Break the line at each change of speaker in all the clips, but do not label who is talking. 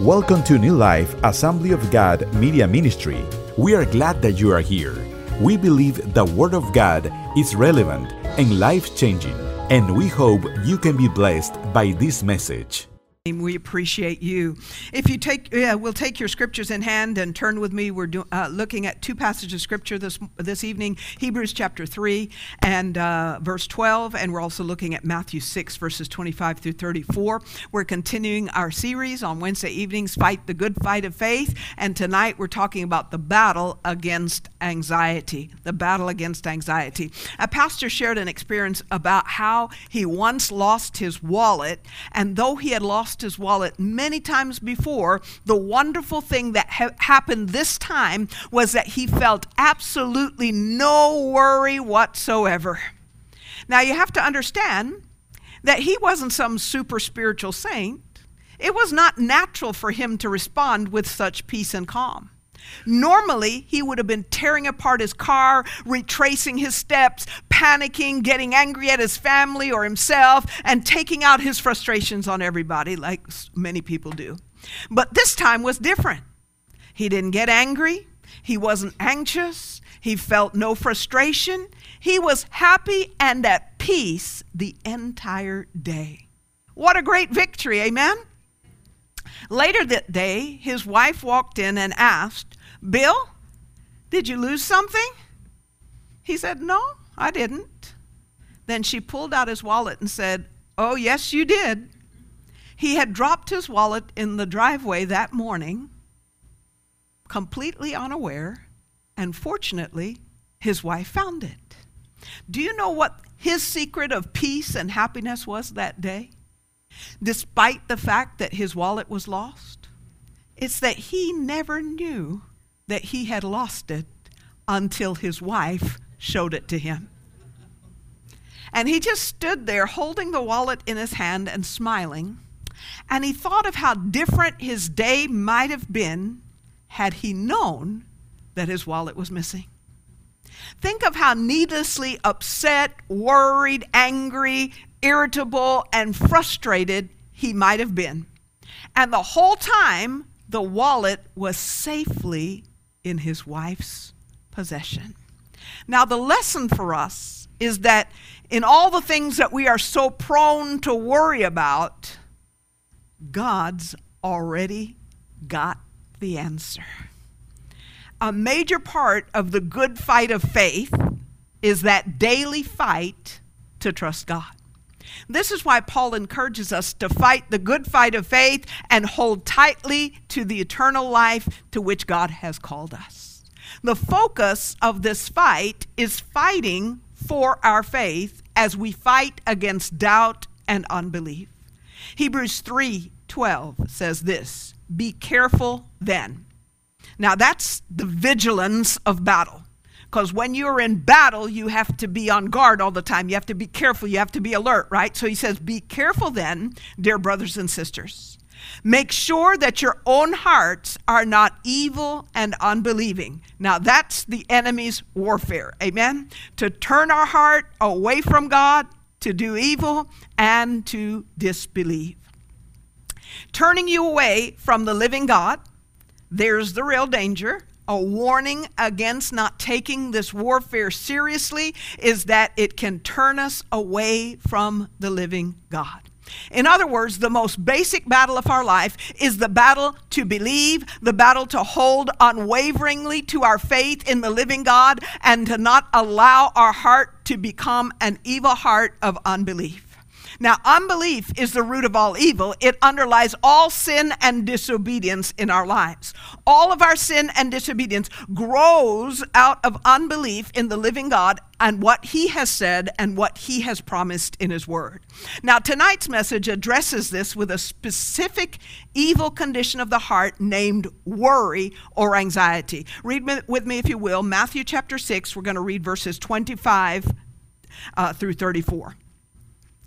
Welcome to New Life Assembly of God Media Ministry. We are glad that you are here. We believe the Word of God is relevant and life changing, and we hope you can be blessed by this message.
We appreciate you. If you take, yeah, we'll take your scriptures in hand and turn with me. We're do, uh, looking at two passages of scripture this this evening: Hebrews chapter three and uh, verse twelve, and we're also looking at Matthew six verses twenty-five through thirty-four. We're continuing our series on Wednesday evenings, "Fight the Good Fight of Faith," and tonight we're talking about the battle against anxiety. The battle against anxiety. A pastor shared an experience about how he once lost his wallet, and though he had lost lost his wallet many times before, the wonderful thing that ha- happened this time was that he felt absolutely no worry whatsoever. Now, you have to understand that he wasn't some super spiritual saint. It was not natural for him to respond with such peace and calm. Normally, he would have been tearing apart his car, retracing his steps, panicking, getting angry at his family or himself, and taking out his frustrations on everybody, like many people do. But this time was different. He didn't get angry, he wasn't anxious, he felt no frustration. He was happy and at peace the entire day. What a great victory, amen? Later that day, his wife walked in and asked, Bill, did you lose something? He said, No, I didn't. Then she pulled out his wallet and said, Oh, yes, you did. He had dropped his wallet in the driveway that morning, completely unaware, and fortunately, his wife found it. Do you know what his secret of peace and happiness was that day? despite the fact that his wallet was lost? It's that he never knew that he had lost it until his wife showed it to him. And he just stood there holding the wallet in his hand and smiling. And he thought of how different his day might have been had he known that his wallet was missing. Think of how needlessly upset, worried, angry, irritable, and frustrated he might have been. And the whole time, the wallet was safely in his wife's possession. Now, the lesson for us is that in all the things that we are so prone to worry about, God's already got the answer. A major part of the good fight of faith is that daily fight to trust God. This is why Paul encourages us to fight the good fight of faith and hold tightly to the eternal life to which God has called us. The focus of this fight is fighting for our faith as we fight against doubt and unbelief. Hebrews 3:12 says this, "Be careful then." Now that's the vigilance of battle. Because when you're in battle, you have to be on guard all the time. You have to be careful. You have to be alert, right? So he says, Be careful then, dear brothers and sisters. Make sure that your own hearts are not evil and unbelieving. Now, that's the enemy's warfare. Amen? To turn our heart away from God, to do evil, and to disbelieve. Turning you away from the living God, there's the real danger a warning against not taking this warfare seriously is that it can turn us away from the living God. In other words, the most basic battle of our life is the battle to believe, the battle to hold unwaveringly to our faith in the living God, and to not allow our heart to become an evil heart of unbelief. Now, unbelief is the root of all evil. It underlies all sin and disobedience in our lives. All of our sin and disobedience grows out of unbelief in the living God and what He has said and what He has promised in His Word. Now, tonight's message addresses this with a specific evil condition of the heart named worry or anxiety. Read with me, if you will, Matthew chapter 6. We're going to read verses 25 uh, through 34.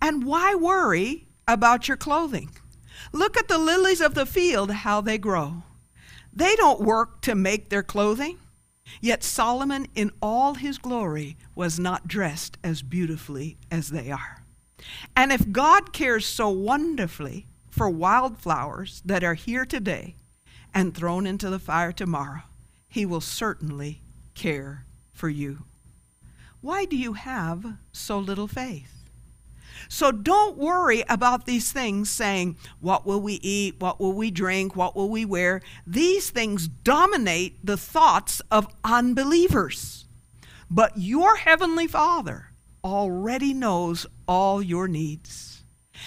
And why worry about your clothing? Look at the lilies of the field, how they grow. They don't work to make their clothing. Yet Solomon, in all his glory, was not dressed as beautifully as they are. And if God cares so wonderfully for wildflowers that are here today and thrown into the fire tomorrow, he will certainly care for you. Why do you have so little faith? So don't worry about these things saying, What will we eat? What will we drink? What will we wear? These things dominate the thoughts of unbelievers. But your Heavenly Father already knows all your needs.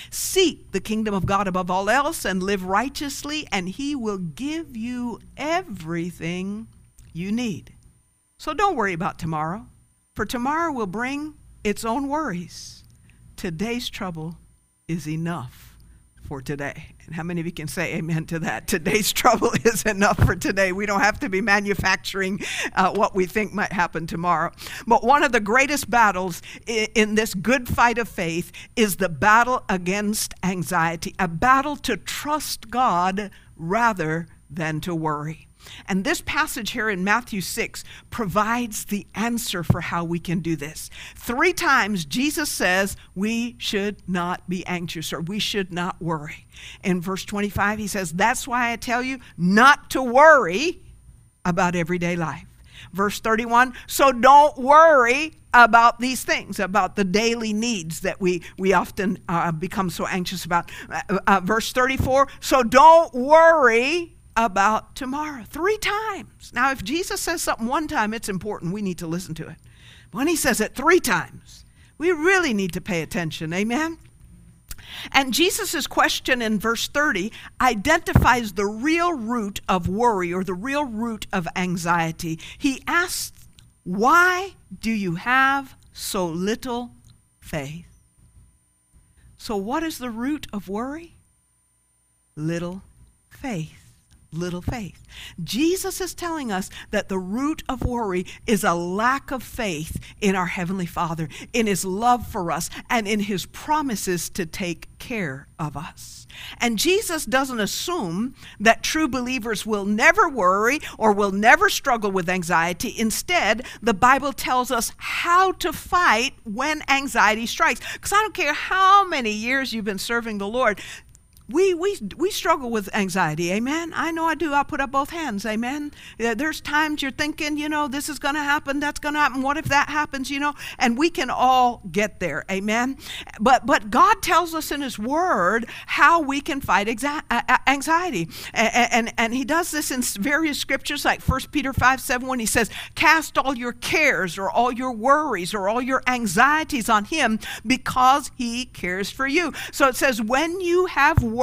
Seek the kingdom of God above all else and live righteously, and He will give you everything you need. So don't worry about tomorrow, for tomorrow will bring its own worries. Today's trouble is enough for today. And how many of you can say amen to that? Today's trouble is enough for today. We don't have to be manufacturing uh, what we think might happen tomorrow. But one of the greatest battles in, in this good fight of faith is the battle against anxiety, a battle to trust God rather than to worry. And this passage here in Matthew 6 provides the answer for how we can do this. Three times Jesus says we should not be anxious or we should not worry. In verse 25, he says, That's why I tell you not to worry about everyday life. Verse 31, so don't worry about these things, about the daily needs that we, we often uh, become so anxious about. Uh, uh, verse 34, so don't worry about tomorrow. Three times. Now, if Jesus says something one time, it's important. We need to listen to it. When he says it three times, we really need to pay attention. Amen? And Jesus' question in verse 30 identifies the real root of worry or the real root of anxiety. He asks, Why do you have so little faith? So, what is the root of worry? Little faith little faith. Jesus is telling us that the root of worry is a lack of faith in our Heavenly Father, in His love for us, and in His promises to take care of us. And Jesus doesn't assume that true believers will never worry or will never struggle with anxiety. Instead, the Bible tells us how to fight when anxiety strikes. Because I don't care how many years you've been serving the Lord, we, we, we struggle with anxiety, amen? I know I do. I put up both hands, amen? Uh, there's times you're thinking, you know, this is going to happen, that's going to happen, what if that happens, you know? And we can all get there, amen? But, but God tells us in His Word how we can fight anxiety. And, and, and He does this in various scriptures, like 1 Peter 5 7, when He says, Cast all your cares or all your worries or all your anxieties on Him because He cares for you. So it says, when you have worries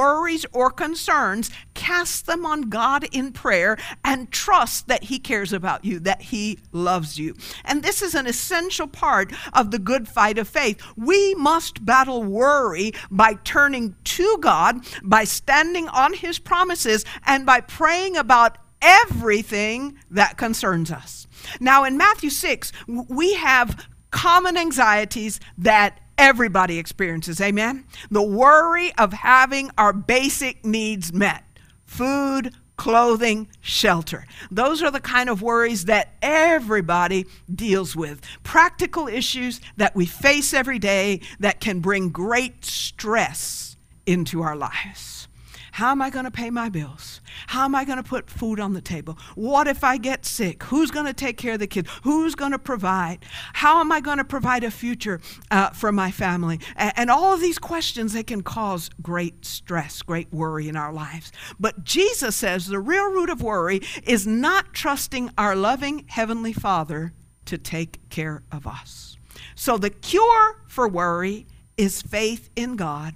or concerns, cast them on God in prayer and trust that He cares about you, that He loves you. And this is an essential part of the good fight of faith. We must battle worry by turning to God, by standing on His promises, and by praying about everything that concerns us. Now, in Matthew 6, we have common anxieties that everybody experiences. Amen? The worry of having our basic needs met food, clothing, shelter. Those are the kind of worries that everybody deals with. Practical issues that we face every day that can bring great stress into our lives. How am I going to pay my bills? How am I going to put food on the table? What if I get sick? Who's going to take care of the kids? Who's going to provide? How am I going to provide a future uh, for my family? And, and all of these questions, they can cause great stress, great worry in our lives. But Jesus says the real root of worry is not trusting our loving Heavenly Father to take care of us. So the cure for worry is faith in God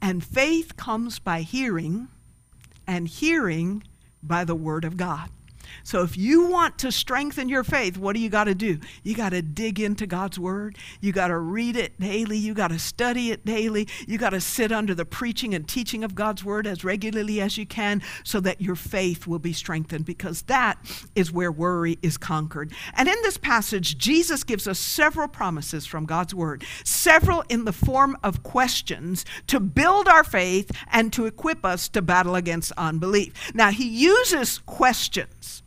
and faith comes by hearing, and hearing by the Word of God. So if you want to strengthen your faith, what do you got to do? You got to dig into God's word. You got to read it daily. You got to study it daily. You got to sit under the preaching and teaching of God's word as regularly as you can so that your faith will be strengthened because that is where worry is conquered. And in this passage, Jesus gives us several promises from God's word, several in the form of questions to build our faith and to equip us to battle against unbelief. Now, he uses questions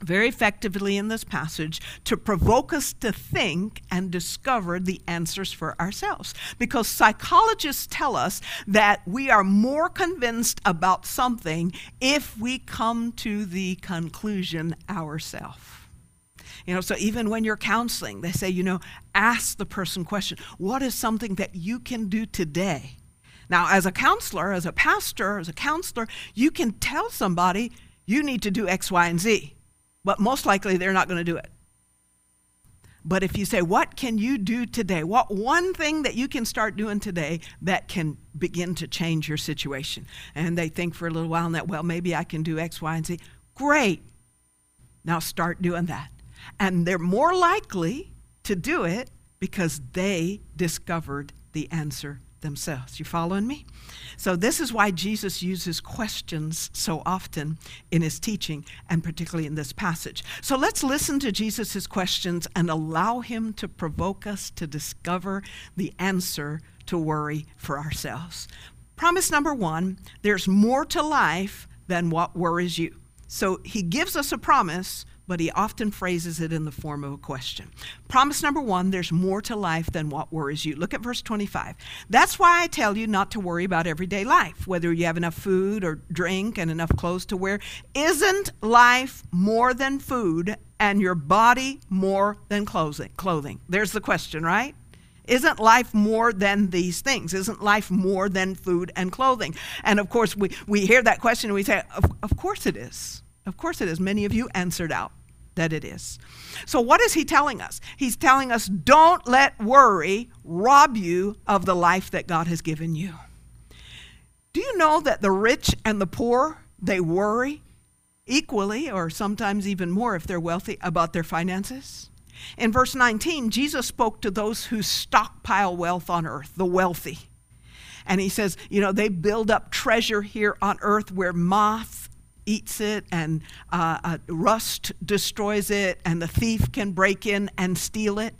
very effectively in this passage to provoke us to think and discover the answers for ourselves. Because psychologists tell us that we are more convinced about something if we come to the conclusion ourselves. You know, so even when you're counseling, they say, you know, ask the person question, what is something that you can do today? Now, as a counselor, as a pastor, as a counselor, you can tell somebody you need to do X, Y, and Z but most likely they're not going to do it. But if you say, What can you do today? What one thing that you can start doing today that can begin to change your situation? And they think for a little while and that, well, maybe I can do X, Y, and Z. Great. Now start doing that. And they're more likely to do it because they discovered the answer themselves. You following me? So, this is why Jesus uses questions so often in his teaching, and particularly in this passage. So, let's listen to Jesus' questions and allow him to provoke us to discover the answer to worry for ourselves. Promise number one there's more to life than what worries you. So, he gives us a promise but he often phrases it in the form of a question. Promise number one there's more to life than what worries you. Look at verse 25. That's why I tell you not to worry about everyday life, whether you have enough food or drink and enough clothes to wear. Isn't life more than food and your body more than clothing? There's the question, right? Isn't life more than these things? Isn't life more than food and clothing? And of course, we, we hear that question and we say, of, of course it is. Of course it is. Many of you answered out that it is. So, what is he telling us? He's telling us don't let worry rob you of the life that God has given you. Do you know that the rich and the poor, they worry equally or sometimes even more if they're wealthy about their finances? In verse 19, Jesus spoke to those who stockpile wealth on earth, the wealthy. And he says, you know, they build up treasure here on earth where moth eats it and uh, uh, rust destroys it and the thief can break in and steal it.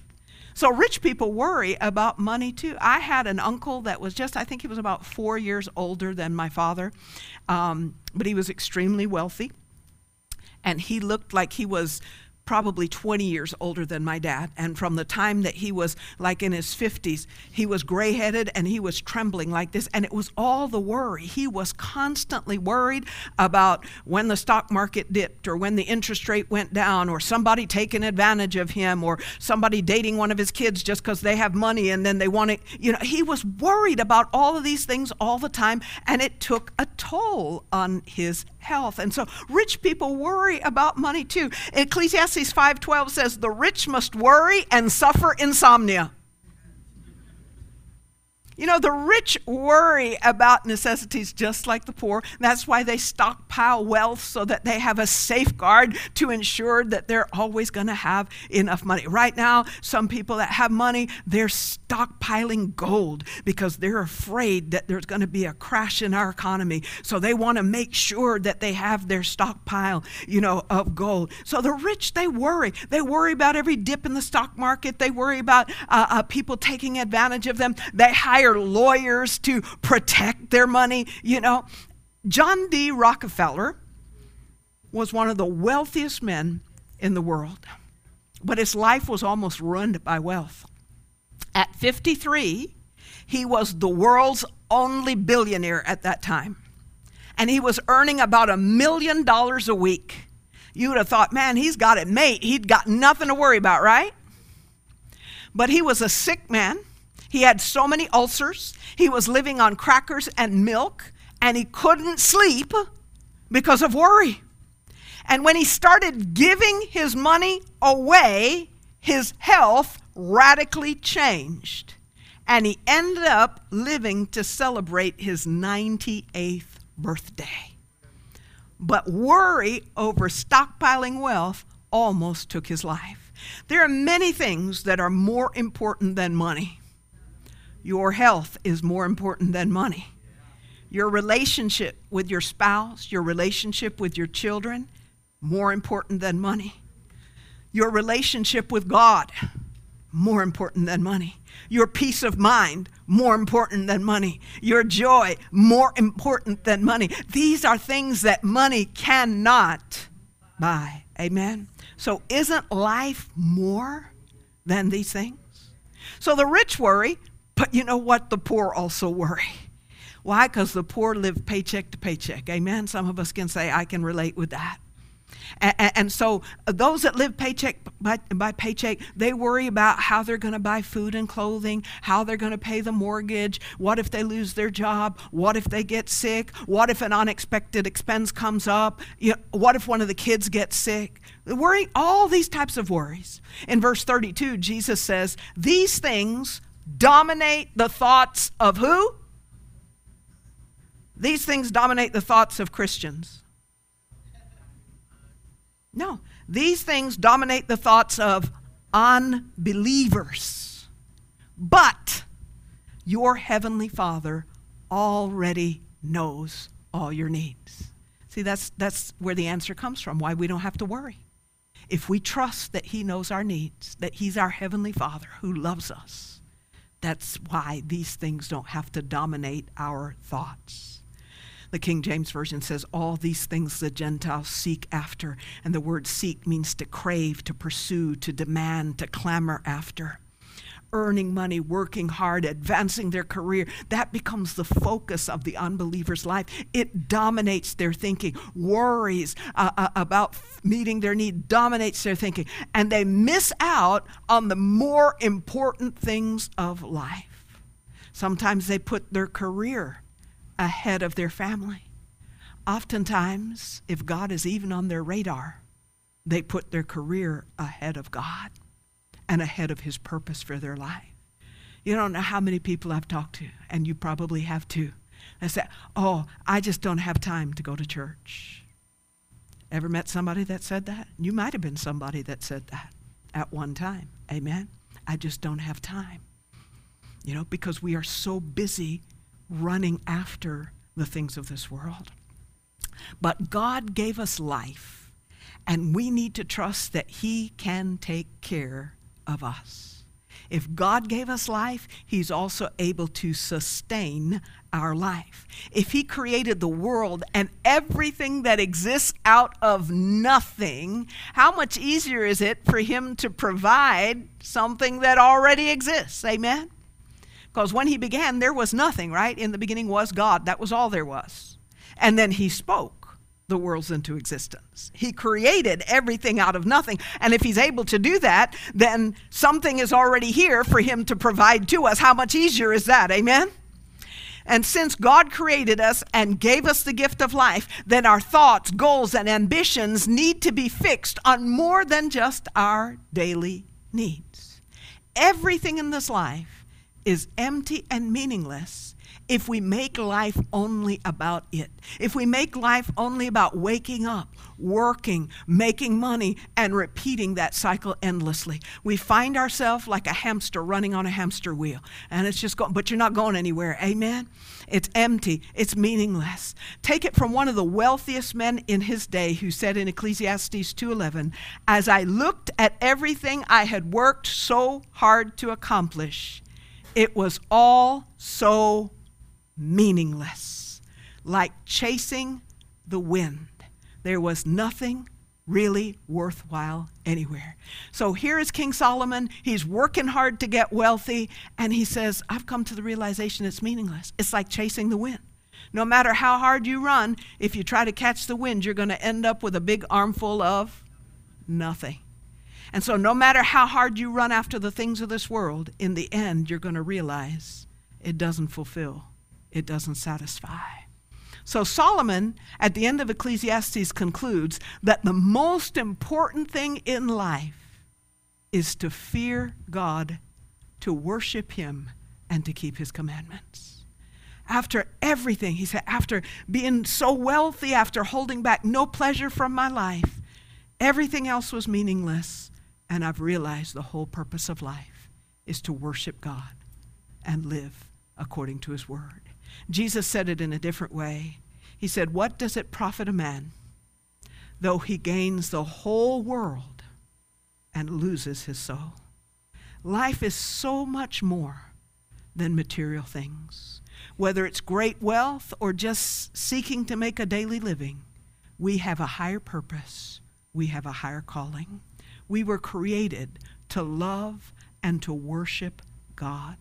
So rich people worry about money too. I had an uncle that was just, I think he was about four years older than my father, um, but he was extremely wealthy. And he looked like he was probably 20 years older than my dad. And from the time that he was like in his 50s, he was gray headed and he was trembling like this. And it was all the worry. He was constantly worried about when the stock market dipped or when the interest rate went down or somebody taking advantage of him or somebody dating one of his kids just because they have money and then they want to, you know, he was worried about all of these things all the time. And it took a toll on his health. And so rich people worry about money too. Ecclesiastes 5:12 says the rich must worry and suffer insomnia. You know, the rich worry about necessities just like the poor. That's why they stockpile wealth so that they have a safeguard to ensure that they're always going to have enough money. Right now, some people that have money, they're stockpiling gold because they're afraid that there's going to be a crash in our economy. So they want to make sure that they have their stockpile, you know, of gold. So the rich, they worry. They worry about every dip in the stock market. They worry about uh, uh, people taking advantage of them. They hire hire lawyers to protect their money. You know, John D. Rockefeller was one of the wealthiest men in the world, but his life was almost ruined by wealth. At 53, he was the world's only billionaire at that time, and he was earning about a million dollars a week. You would have thought, man, he's got it made. He'd got nothing to worry about, right? But he was a sick man. He had so many ulcers. He was living on crackers and milk, and he couldn't sleep because of worry. And when he started giving his money away, his health radically changed. And he ended up living to celebrate his 98th birthday. but worry over stockpiling wealth almost took his life. There are many things that are more important than money. Your health is more important than money. Your relationship with your spouse, your relationship with your children, more important than money. Your relationship with God, more important than money. Your peace of mind, more important than money. Your joy, more important than money. These are things that money cannot buy. Amen? So, isn't life more than these things? So, the rich worry, but you know what? The poor also worry. Why? Because the poor live paycheck to paycheck. Amen? Some of us can say, I can relate with that. And, so uh, those that live paycheck by, paycheck, they worry about how they're going to buy food and clothing, how they're going to pay the mortgage, what if they lose their job, what if they get sick, what if an unexpected expense comes up, what if one of the kids gets sick. Worry, all these types of worries. In verse 32, Jesus says, These things dominate the thoughts of who? These things dominate the thoughts of Christians. No, these things dominate the thoughts of unbelievers. But your heavenly Father already knows all your needs. See, that's, that's where the answer comes from, why we don't have to worry. If we trust that He knows our needs, that He's our heavenly Father who loves us, that's why these things don't have to dominate our thoughts. The King James Version says, All these things the Gentiles seek after. And the word seek means to crave, to pursue, to demand, to clamor after. Earning money, working hard, advancing their career, that becomes the focus of the unbeliever's life. It dominates their thinking. Worries uh, uh, about meeting their need dominates their thinking. And they miss out on the more important things of life. Sometimes they put their career ahead of their family. Oftentimes, if God is even on their radar, they put their career ahead of God and ahead of His purpose for their life. You don't know how many people I've talked to, and you probably have too. They say, Oh, I just don't have time to go to church. Ever met somebody that said that? You might have been somebody that said that at one time. Amen? I just don't have time. You know, because we are so busy running after the things of this world. But God gave us life, and we need to trust that He can take care of us. If God gave us life, He's also able to sustain our life. If He created the world and everything that exists out of nothing, how much easier is it for Him to provide something that already exists? Amen? Because when he began, there was nothing, right? In the beginning was God. That was all there was. And then he spoke the worlds into existence. He created everything out of nothing. And if he's able to do that, then something is already here for him to provide to us. How much easier is that? Amen? And since God created us and gave us the gift of life, then our thoughts, goals, and ambitions need to be fixed on more than just our daily needs. Everything in this life is empty and meaningless if we make life only about it. If we make life only about waking up, working, making money, and repeating that cycle endlessly, we find ourselves like a hamster running on a hamster wheel. And it's just going, but you're not going anywhere. Amen? It's empty, it's meaningless. Take it from one of the wealthiest men in his day who said in Ecclesiastes 2:11, "As I looked at everything I had worked so hard to accomplish, it was all so meaningless, like chasing the wind. There was nothing really worthwhile anywhere. So here is King Solomon. He's working hard to get wealthy, and he says, I've come to the realization it's meaningless. It's like chasing the wind. No matter how hard you run, if you try to catch the wind, you're going to end up with a big armful of nothing. And so, no matter how hard you run after the things of this world, in the end, you're going to realize it doesn't fulfill, it doesn't satisfy. So, Solomon, at the end of Ecclesiastes, concludes that the most important thing in life is to fear God, to worship Him, and to keep His commandments. after everything, he said, after being so wealthy, after holding back no pleasure from my life, everything else was meaningless. And I've realized the whole purpose of life is to worship God and live according to his word. Jesus said it in a different way. He said, What does it profit a man though he gains the whole world and loses his soul? Life is so much more than material things. Whether it's great wealth or just seeking to make a daily living, we have a higher purpose. We have a higher calling. We were created to love and to worship God.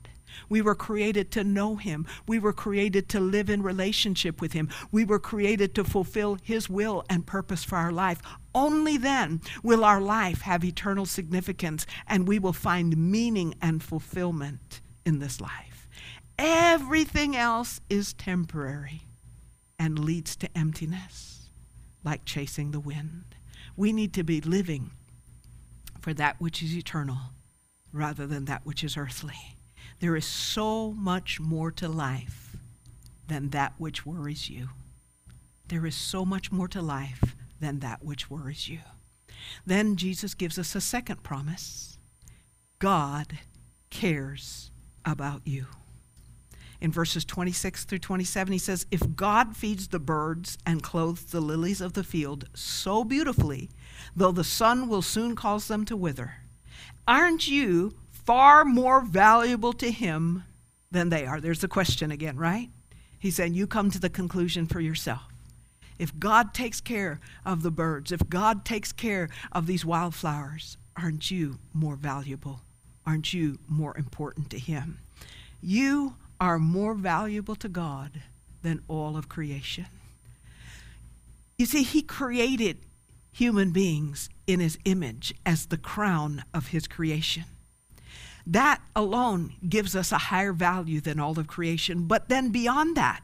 We were created to know Him. We were created to live in relationship with Him. We were created to fulfill His will and purpose for our life. Only then will our life have eternal significance and we will find meaning and fulfillment in this life. Everything else is temporary and leads to emptiness, like chasing the wind. We need to be living for that which is eternal rather than that which is earthly. There is so much more to life than that which worries you. There is so much more to life than that which worries you. Then Jesus gives us a second promise God cares about you. In verses 26 through 27, he says, If God feeds the birds and clothes the lilies of the field so beautifully, though the sun will soon cause them to wither, aren't you far more valuable to him than they are? There's the question again, right? He said, You come to the conclusion for yourself. If God takes care of the birds, if God takes care of these wildflowers, aren't you more valuable? Aren't you more important to Him? You are more valuable to God than all of creation. You see, He created human beings in His image as the crown of His creation. That alone gives us a higher value than all of creation. But then beyond that,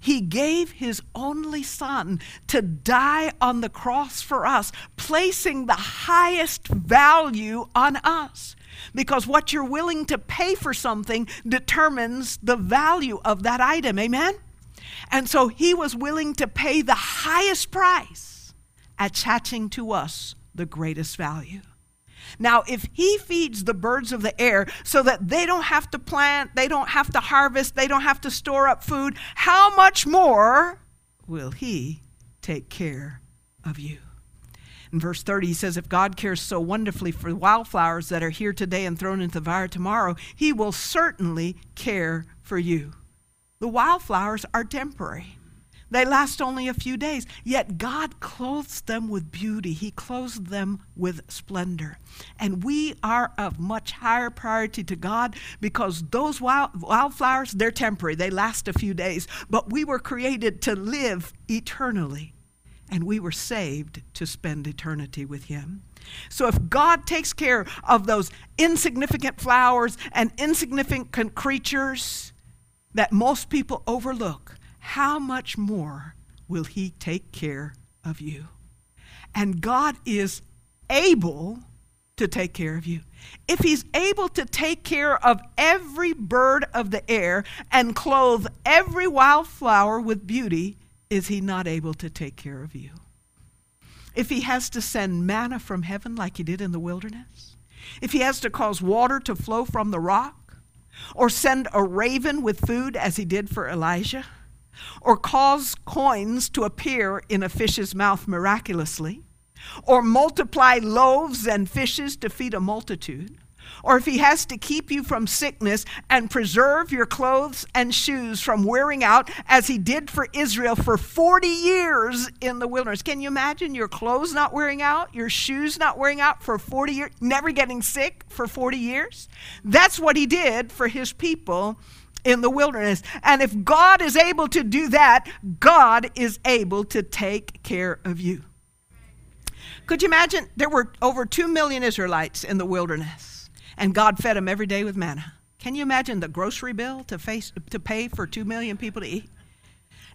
he gave his only son to die on the cross for us, placing the highest value on us. Because what you're willing to pay for something determines the value of that item. Amen? And so he was willing to pay the highest price, attaching to us the greatest value. Now, if he feeds the birds of the air so that they don't have to plant, they don't have to harvest, they don't have to store up food, how much more will he take care of you? In verse 30, he says, If God cares so wonderfully for the wildflowers that are here today and thrown into the fire tomorrow, he will certainly care for you. The wildflowers are temporary. They last only a few days, yet God clothes them with beauty. He clothes them with splendor. And we are of much higher priority to God because those wild, wildflowers, they're temporary, they last a few days. But we were created to live eternally, and we were saved to spend eternity with Him. So if God takes care of those insignificant flowers and insignificant creatures that most people overlook, how much more will He take care of you? And God is able to take care of you. If He's able to take care of every bird of the air and clothe every wildflower with beauty, is He not able to take care of you? If He has to send manna from heaven like He did in the wilderness, if He has to cause water to flow from the rock, or send a raven with food as He did for Elijah, or cause coins to appear in a fish's mouth miraculously, or multiply loaves and fishes to feed a multitude, or if he has to keep you from sickness and preserve your clothes and shoes from wearing out, as he did for Israel for 40 years in the wilderness. Can you imagine your clothes not wearing out, your shoes not wearing out for 40 years, never getting sick for 40 years? That's what he did for his people in the wilderness. And if God is able to do that, God is able to take care of you. Could you imagine? There were over 2 million Israelites in the wilderness, and God fed them every day with manna. Can you imagine the grocery bill to, face, to pay for 2 million people to eat?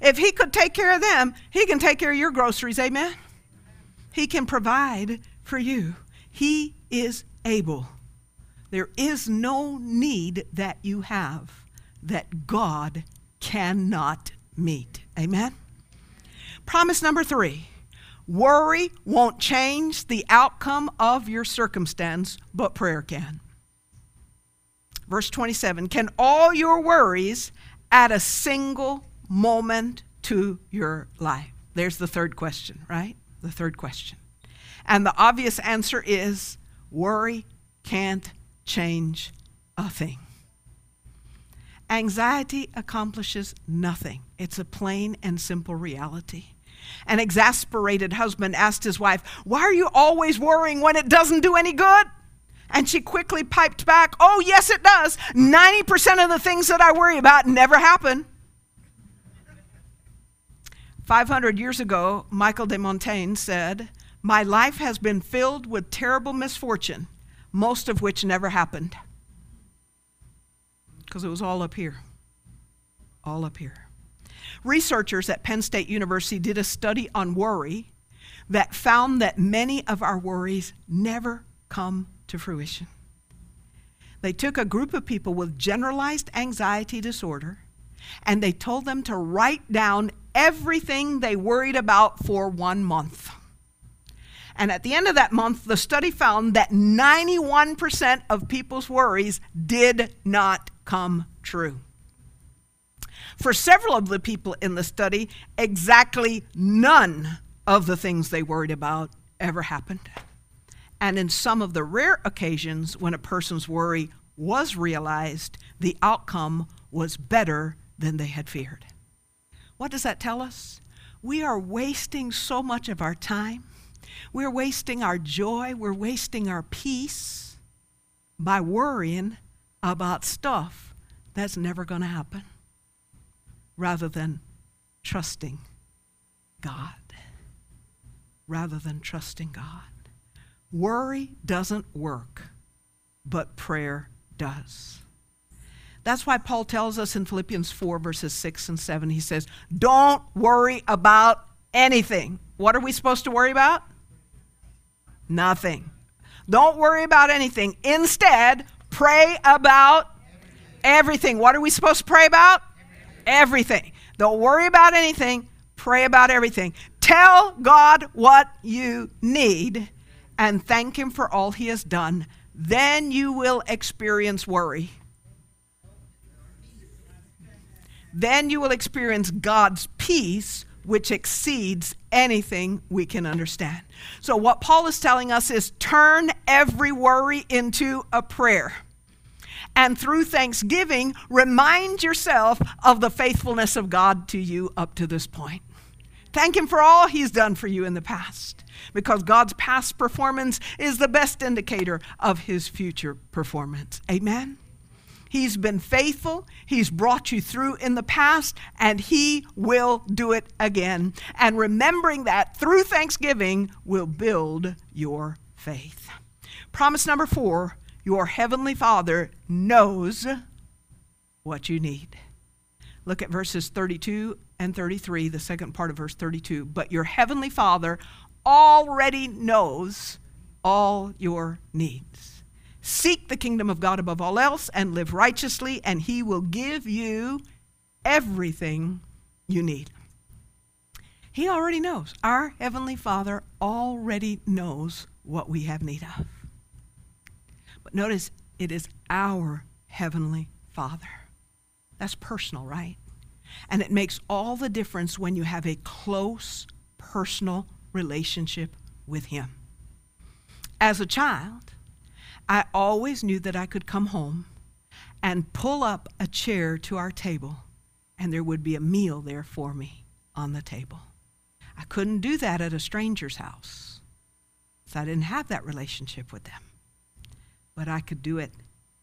If He could take care of them, He can take care of your groceries, amen? He can provide for you. He is able. There is no need that you have that God cannot meet. Amen? Promise number three worry won't change the outcome of your circumstance, but prayer can. Verse 27 Can all your worries add a single moment to your life? There's the third question, right? The third question. And the obvious answer is worry can't change a thing. Anxiety accomplishes nothing. It's a plain and simple reality. An exasperated husband asked his wife, Why are you always worrying when it doesn't do any good? And she quickly piped back, Oh, yes, it does. 90% of the things that I worry about never happen. 500 years ago, Michael de Montaigne said, My life has been filled with terrible misfortune, most of which never happened. Because it was all up here. All up here. Researchers at Penn State University did a study on worry that found that many of our worries never come to fruition. They took a group of people with generalized anxiety disorder and they told them to write down everything they worried about for one month. And at the end of that month, the study found that 91% of people's worries did not come true. For several of the people in the study, exactly none of the things they worried about ever happened. And in some of the rare occasions when a person's worry was realized, the outcome was better than they had feared. What does that tell us? We are wasting so much of our time. We're wasting our joy. We're wasting our peace by worrying about stuff that's never going to happen rather than trusting God. Rather than trusting God. Worry doesn't work, but prayer does. That's why Paul tells us in Philippians 4, verses 6 and 7, he says, Don't worry about anything. What are we supposed to worry about? Nothing. Don't worry about anything. Instead, pray about everything. What are we supposed to pray about? Everything. Don't worry about anything. Pray about everything. Tell God what you need and thank Him for all He has done. Then you will experience worry. then you will experience God's peace, which exceeds anything we can understand. So, what Paul is telling us is turn every worry into a prayer. And through thanksgiving, remind yourself of the faithfulness of God to you up to this point. Thank Him for all He's done for you in the past, because God's past performance is the best indicator of His future performance. Amen? He's been faithful. He's brought you through in the past, and He will do it again. And remembering that through thanksgiving will build your faith. Promise number four your Heavenly Father knows what you need. Look at verses 32 and 33, the second part of verse 32. But your Heavenly Father already knows all your needs. Seek the kingdom of God above all else and live righteously, and He will give you everything you need. He already knows. Our Heavenly Father already knows what we have need of. But notice, it is our Heavenly Father. That's personal, right? And it makes all the difference when you have a close, personal relationship with Him. As a child, I always knew that I could come home and pull up a chair to our table, and there would be a meal there for me on the table. I couldn't do that at a stranger's house, so I didn't have that relationship with them. But I could do it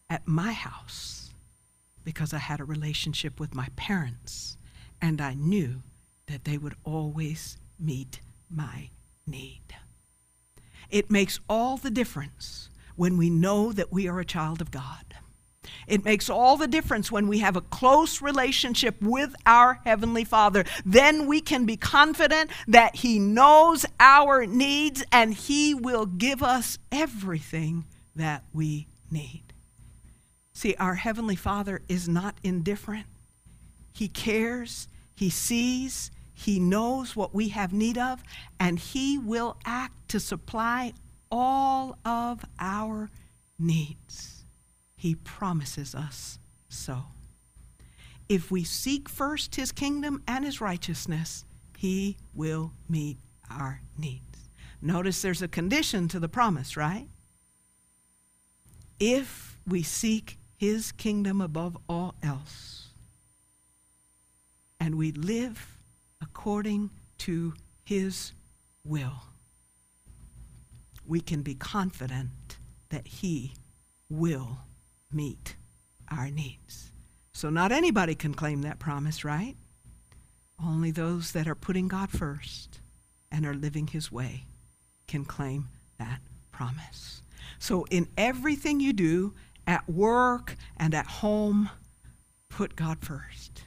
at my house because I had a relationship with my parents, and I knew that they would always meet my need. It makes all the difference when we know that we are a child of God. It makes all the difference when we have a close relationship with our Heavenly Father. Then we can be confident that He knows our needs and He will give us everything that we need. See, our Heavenly Father is not indifferent, He cares, He sees, He knows what we have need of, and He will act to supply all of our needs. He promises us so. If we seek first His kingdom and His righteousness, He will meet our needs. Notice there's a condition to the promise, right? If we seek His kingdom above all else, and we live according to His will, we can be confident that He will meet our needs. So, not anybody can claim that promise, right? Only those that are putting God first and are living His way can claim that promise. So, in everything you do, at work and at home, put God first.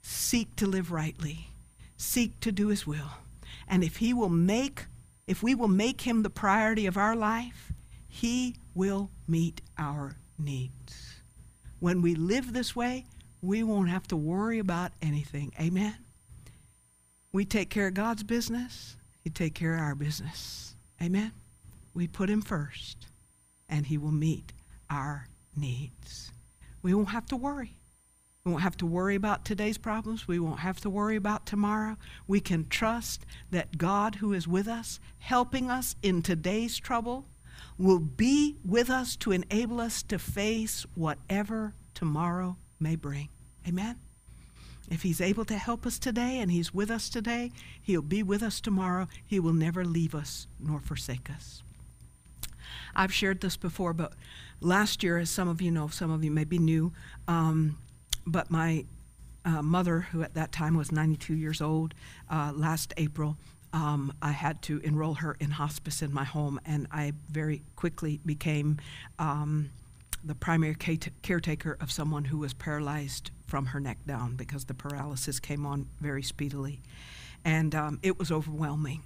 Seek to live rightly. Seek to do His will. And if He will make, if we will make Him the priority of our life, He will meet our needs. When we live this way, we won't have to worry about anything. Amen? We take care of God's business, He take care of our business. Amen? We put Him first, and He will meet our needs. We won't have to worry. We won't have to worry about today's problems. We won't have to worry about tomorrow. We can trust that God, who is with us, helping us in today's trouble, will be with us to enable us to face whatever tomorrow may bring. Amen? If He's able to help us today and He's with us today, He'll be with us tomorrow. He will never leave us nor forsake us. I've shared this before, but last year, as some of you know, some of you may be new, um, but my uh, mother, who at that time was 92 years old, uh, last April, um, I had to enroll her in hospice in my home, and I very quickly became um, the primary caretaker of someone who was paralyzed from her neck down because the paralysis came on very speedily. And um, it was overwhelming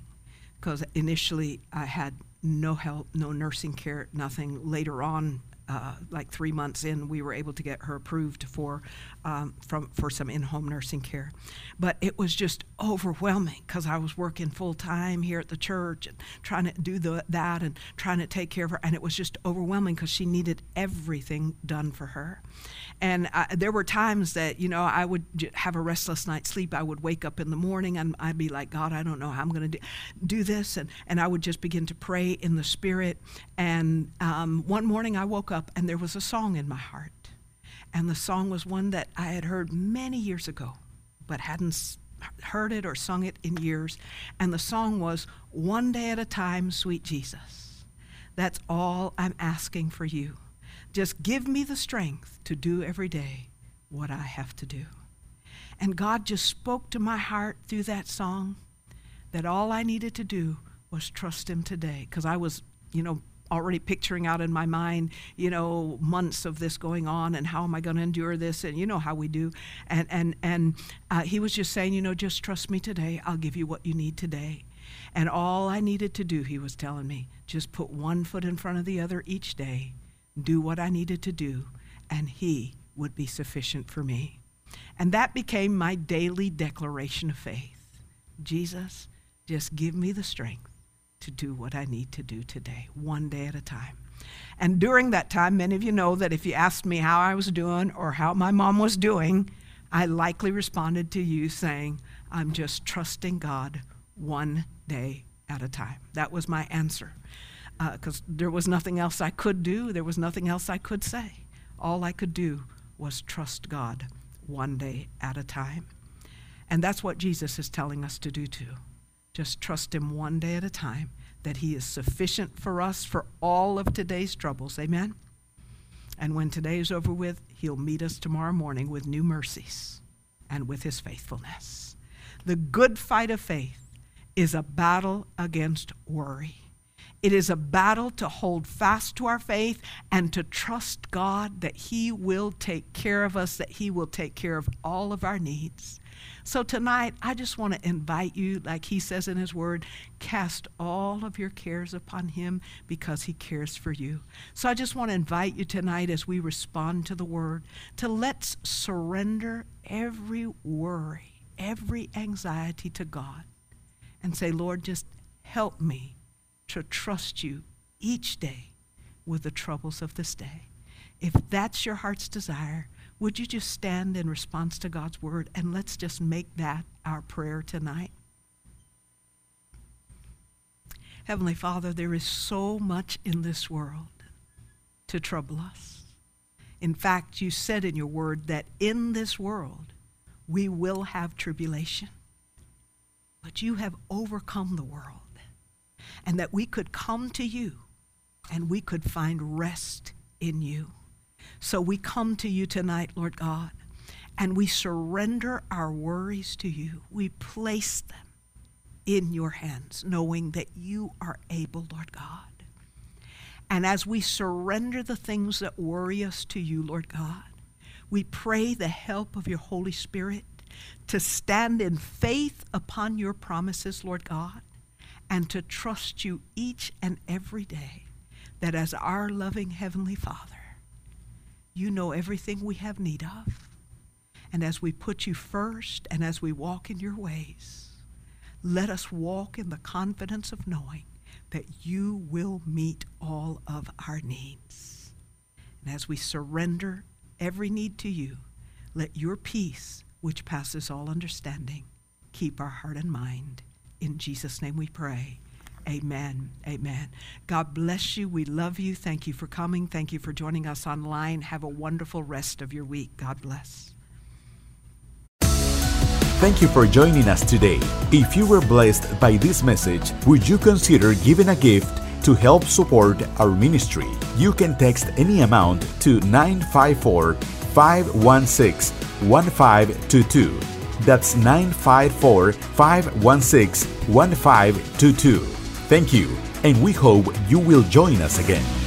because initially I had no help, no nursing care, nothing. Later on, uh, like three months in, we were able to get her approved for um, from for some in-home nursing care. But it was just overwhelming because I was working full time here at the church and trying to do the, that and trying to take care of her, and it was just overwhelming because she needed everything done for her. And I, there were times that you know I would have a restless night's sleep. I would wake up in the morning and I'd be like, God, I don't know how I'm going to do, do this, and and I would just begin to pray in the spirit. And um, one morning I woke up up and there was a song in my heart. And the song was one that I had heard many years ago, but hadn't heard it or sung it in years. And the song was One Day at a Time, Sweet Jesus. That's all I'm asking for you. Just give me the strength to do every day what I have to do. And God just spoke to my heart through that song that all I needed to do was trust Him today. Because I was, you know, already picturing out in my mind, you know, months of this going on and how am I going to endure this? And you know how we do. And, and, and uh, he was just saying, you know, just trust me today. I'll give you what you need today. And all I needed to do, he was telling me, just put one foot in front of the other each day, do what I needed to do, and he would be sufficient for me. And that became my daily declaration of faith. Jesus, just give me the strength to do what I need to do today, one day at a time. And during that time, many of you know that if you asked me how I was doing or how my mom was doing, I likely responded to you saying, I'm just trusting God one day at a time. That was my answer. Because uh, there was nothing else I could do, there was nothing else I could say. All I could do was trust God one day at a time. And that's what Jesus is telling us to do too. Just trust Him one day at a time, that He is sufficient for us for all of today's troubles. Amen? And when today is over with, He'll meet us tomorrow morning with new mercies and with His faithfulness. The good fight of faith is a battle against worry. It is a battle to hold fast to our faith and to trust God that He will take care of us, that He will take care of all of our needs. So tonight, I just want to invite you, like he says in his word, cast all of your cares upon him because he cares for you. So I just want to invite you tonight as we respond to the word to let's surrender every worry, every anxiety to God and say, Lord, just help me to trust you each day with the troubles of this day. If that's your heart's desire, would you just stand in response to God's word and let's just make that our prayer tonight? Heavenly Father, there is so much in this world to trouble us. In fact, you said in your word that in this world we will have tribulation, but you have overcome the world, and that we could come to you and we could find rest in you. So we come to you tonight, Lord God, and we surrender our worries to you. We place them in your hands, knowing that you are able, Lord God. And as we surrender the things that worry us to you, Lord God, we pray the help of your Holy Spirit to stand in faith upon your promises, Lord God, and to trust you each and every day that as our loving Heavenly Father, you know everything we have need of. And as we put you first and as we walk in your ways, let us walk in the confidence of knowing that you will meet all of our needs. And as we surrender every need to you, let your peace, which passes all understanding, keep our heart and mind. In Jesus' name we pray. Amen. Amen. God bless you. We love you. Thank you for coming. Thank you for joining us online. Have a wonderful rest of your week. God bless.
Thank you for joining us today. If you were blessed by this message, would you consider giving a gift to help support our ministry? You can text any amount to 954 516 1522. That's 954 516 1522. Thank you, and we hope you will join us again.